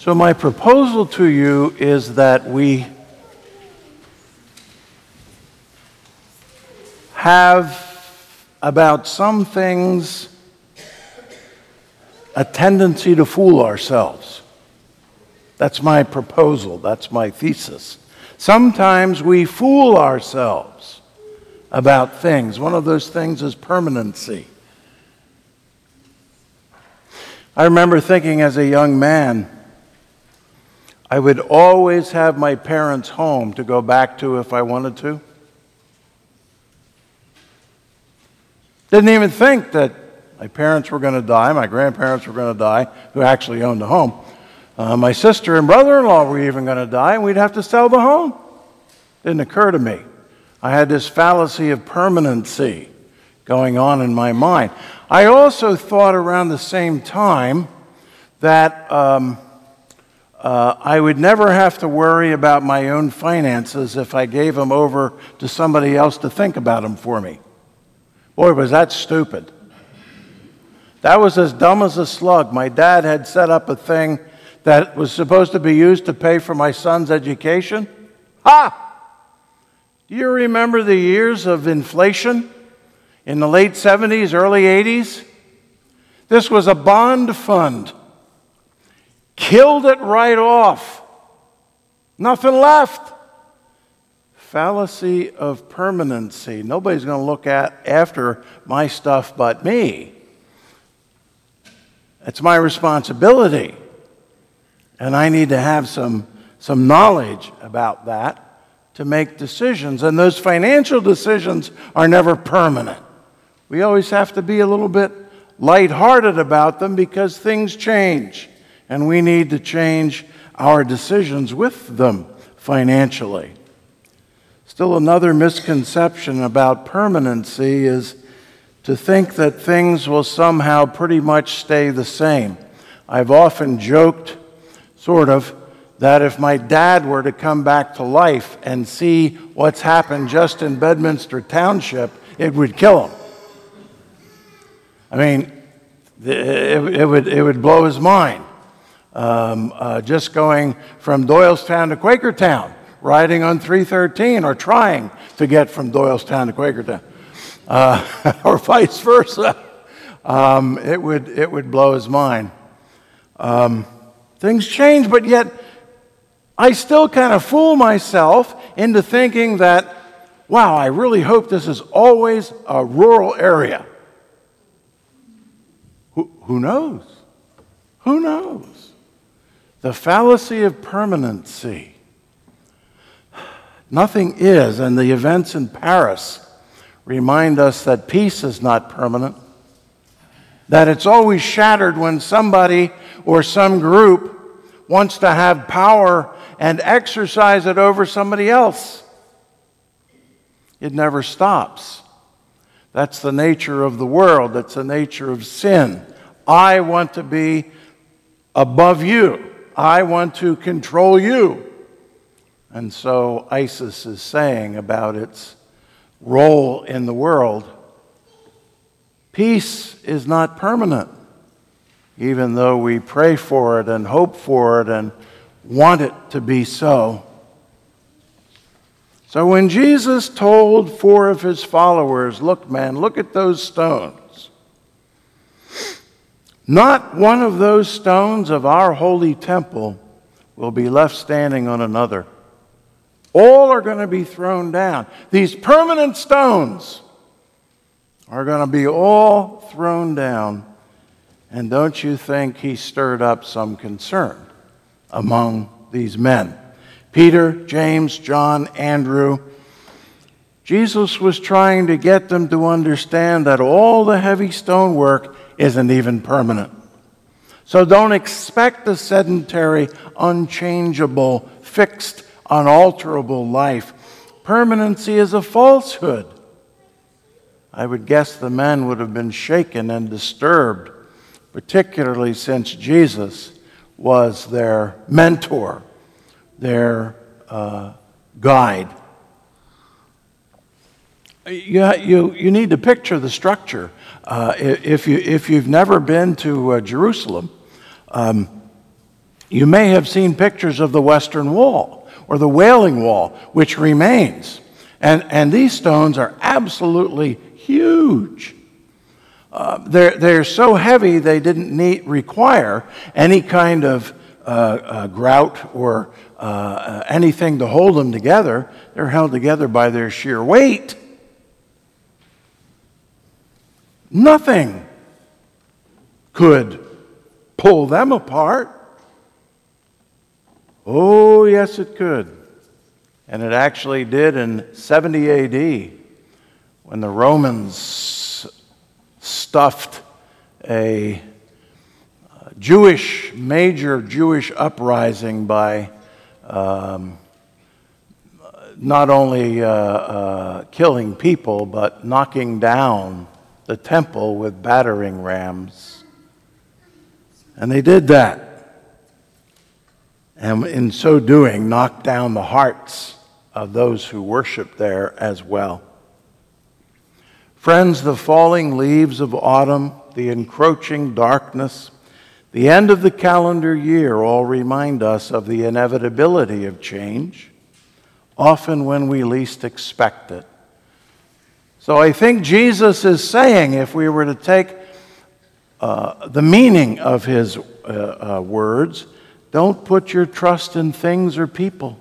So, my proposal to you is that we have about some things a tendency to fool ourselves. That's my proposal, that's my thesis. Sometimes we fool ourselves about things. One of those things is permanency. I remember thinking as a young man, I would always have my parents home to go back to if I wanted to. Didn't even think that my parents were going to die, my grandparents were going to die, who actually owned the home. Uh, my sister and brother in law were even going to die, and we'd have to sell the home. Didn't occur to me. I had this fallacy of permanency going on in my mind. I also thought around the same time that. Um, uh, I would never have to worry about my own finances if I gave them over to somebody else to think about them for me. Boy, was that stupid. That was as dumb as a slug. My dad had set up a thing that was supposed to be used to pay for my son's education. Ha! Do you remember the years of inflation in the late 70s, early 80s? This was a bond fund Killed it right off. Nothing left. Fallacy of permanency. Nobody's going to look at after my stuff but me. It's my responsibility. And I need to have some, some knowledge about that to make decisions. And those financial decisions are never permanent. We always have to be a little bit lighthearted about them because things change and we need to change our decisions with them financially. Still, another misconception about permanency is to think that things will somehow pretty much stay the same. I've often joked, sort of, that if my dad were to come back to life and see what's happened just in Bedminster Township, it would kill him. I mean, it, it, would, it would blow his mind um, uh, just going from Doylestown to Quakertown, riding on 313, or trying to get from Doylestown to Quakertown, uh, or vice versa. Um, it, would, it would blow his mind. Um, things change, but yet I still kind of fool myself into thinking that, wow, I really hope this is always a rural area. Who, who knows? Who knows? The fallacy of permanency. Nothing is, and the events in Paris remind us that peace is not permanent, that it's always shattered when somebody or some group wants to have power and exercise it over somebody else. It never stops. That's the nature of the world, that's the nature of sin. I want to be above you. I want to control you. And so ISIS is saying about its role in the world peace is not permanent, even though we pray for it and hope for it and want it to be so. So when Jesus told four of his followers, Look, man, look at those stones. Not one of those stones of our holy temple will be left standing on another. All are going to be thrown down. These permanent stones are going to be all thrown down. And don't you think he stirred up some concern among these men? Peter, James, John, Andrew. Jesus was trying to get them to understand that all the heavy stonework isn't even permanent. So don't expect a sedentary, unchangeable, fixed, unalterable life. Permanency is a falsehood. I would guess the men would have been shaken and disturbed, particularly since Jesus was their mentor, their uh, guide. You, you, you need to picture the structure uh, if, you, if you've never been to uh, Jerusalem, um, You may have seen pictures of the Western Wall or the Wailing Wall, which remains. And, and these stones are absolutely huge. Uh, they're, they're so heavy they didn't need, require any kind of uh, uh, grout or uh, anything to hold them together. They're held together by their sheer weight. Nothing could pull them apart. Oh, yes, it could. And it actually did in 70 AD when the Romans stuffed a Jewish, major Jewish uprising by um, not only uh, uh, killing people, but knocking down the temple with battering rams. And they did that. And in so doing, knocked down the hearts of those who worshiped there as well. Friends, the falling leaves of autumn, the encroaching darkness, the end of the calendar year all remind us of the inevitability of change, often when we least expect it. So I think Jesus is saying, if we were to take uh, the meaning of his uh, uh, words, don't put your trust in things or people,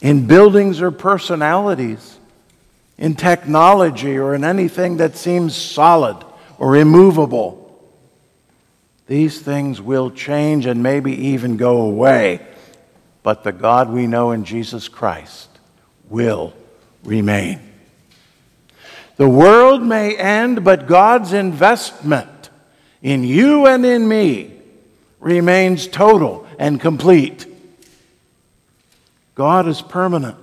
in buildings or personalities, in technology or in anything that seems solid or immovable. These things will change and maybe even go away, but the God we know in Jesus Christ will remain. The world may end, but God's investment in you and in me remains total and complete. God is permanent.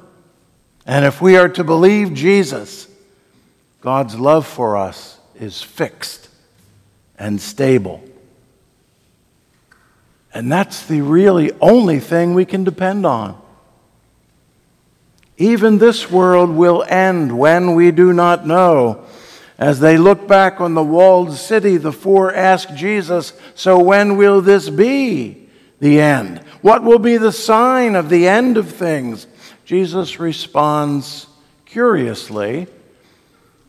And if we are to believe Jesus, God's love for us is fixed and stable. And that's the really only thing we can depend on. Even this world will end when we do not know. As they look back on the walled city, the four ask Jesus, So when will this be the end? What will be the sign of the end of things? Jesus responds curiously,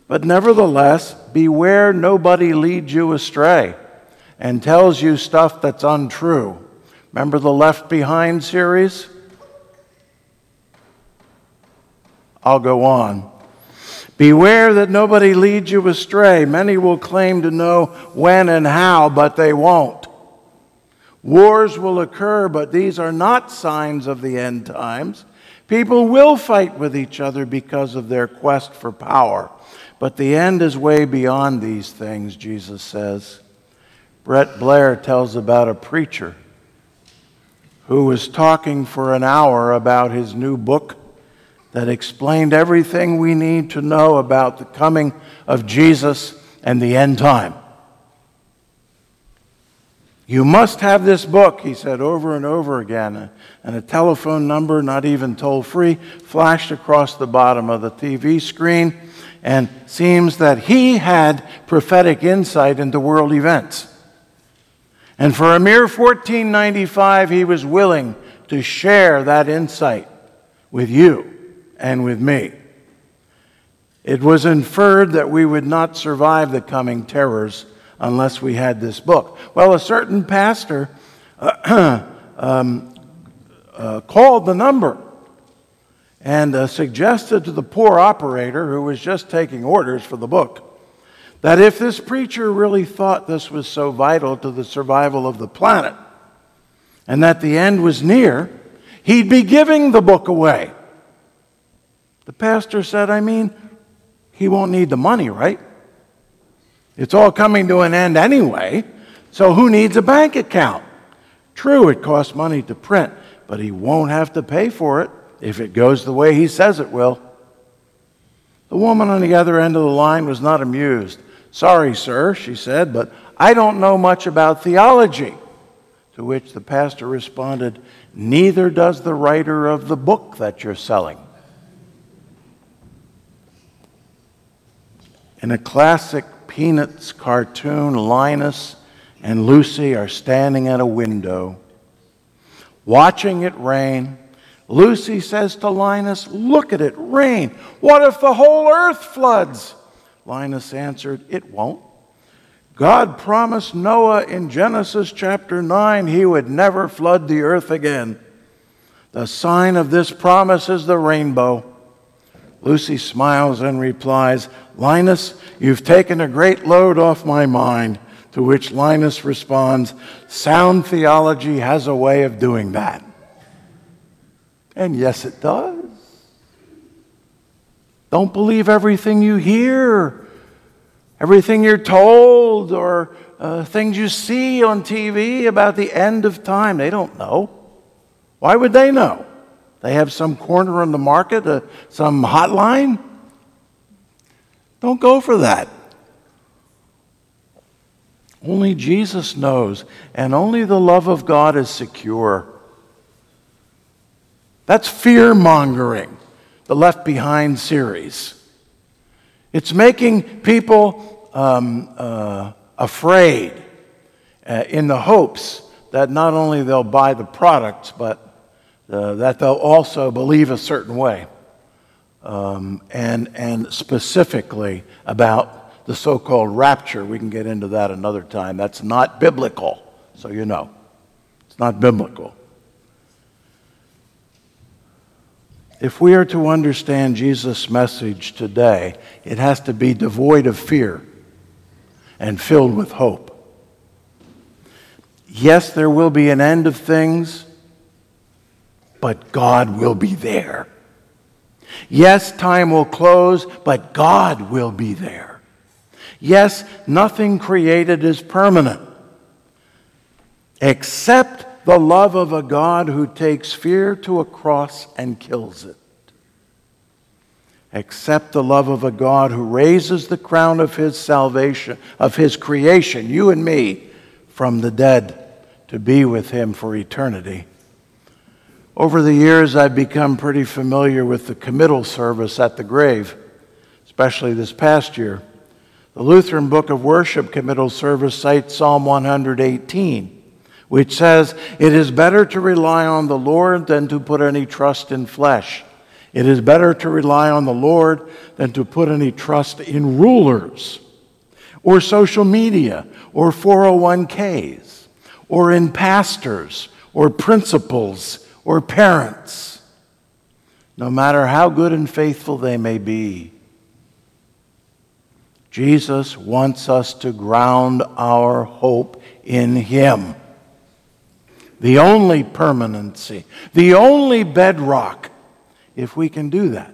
but nevertheless, beware nobody leads you astray and tells you stuff that's untrue. Remember the Left Behind series? I'll go on. Beware that nobody leads you astray. Many will claim to know when and how, but they won't. Wars will occur, but these are not signs of the end times. People will fight with each other because of their quest for power. But the end is way beyond these things, Jesus says. Brett Blair tells about a preacher who was talking for an hour about his new book that explained everything we need to know about the coming of Jesus and the end time. You must have this book, he said over and over again. And a telephone number, not even toll free, flashed across the bottom of the TV screen. And seems that he had prophetic insight into world events. And for a mere $14.95, he was willing to share that insight with you and with me. It was inferred that we would not survive the coming terrors unless we had this book. Well, a certain pastor uh, um, uh, called the number and uh, suggested to the poor operator who was just taking orders for the book that if this preacher really thought this was so vital to the survival of the planet and that the end was near, he'd be giving the book away. The pastor said, I mean, he won't need the money, right? It's all coming to an end anyway, so who needs a bank account? True, it costs money to print, but he won't have to pay for it if it goes the way he says it will. The woman on the other end of the line was not amused. Sorry, sir, she said, but I don't know much about theology. To which the pastor responded, Neither does the writer of the book that you're selling. In a classic Peanuts cartoon, Linus and Lucy are standing at a window watching it rain. Lucy says to Linus, Look at it rain. What if the whole earth floods? Linus answered, It won't. God promised Noah in Genesis chapter 9 he would never flood the earth again. The sign of this promise is the rainbow. Lucy smiles and replies, Linus, you've taken a great load off my mind. To which Linus responds, Sound theology has a way of doing that. And yes, it does. Don't believe everything you hear, everything you're told, or uh, things you see on TV about the end of time. They don't know. Why would they know? They have some corner on the market, uh, some hotline. Don't go for that. Only Jesus knows, and only the love of God is secure. That's fear mongering, the Left Behind series. It's making people um, uh, afraid uh, in the hopes that not only they'll buy the products, but uh, that they'll also believe a certain way. Um, and, and specifically about the so called rapture. We can get into that another time. That's not biblical, so you know. It's not biblical. If we are to understand Jesus' message today, it has to be devoid of fear and filled with hope. Yes, there will be an end of things but God will be there. Yes, time will close, but God will be there. Yes, nothing created is permanent, except the love of a God who takes fear to a cross and kills it. Except the love of a God who raises the crown of his salvation, of his creation, you and me, from the dead to be with him for eternity. Over the years, I've become pretty familiar with the committal service at the grave, especially this past year. The Lutheran Book of Worship committal service cites Psalm 118, which says, It is better to rely on the Lord than to put any trust in flesh. It is better to rely on the Lord than to put any trust in rulers or social media or 401ks or in pastors or principals or parents, no matter how good and faithful they may be. Jesus wants us to ground our hope in Him. The only permanency, the only bedrock, if we can do that,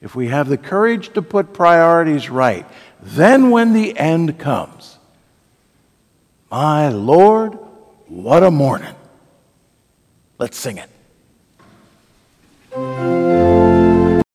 if we have the courage to put priorities right, then when the end comes, my Lord, what a morning. Let's sing it. Thank you.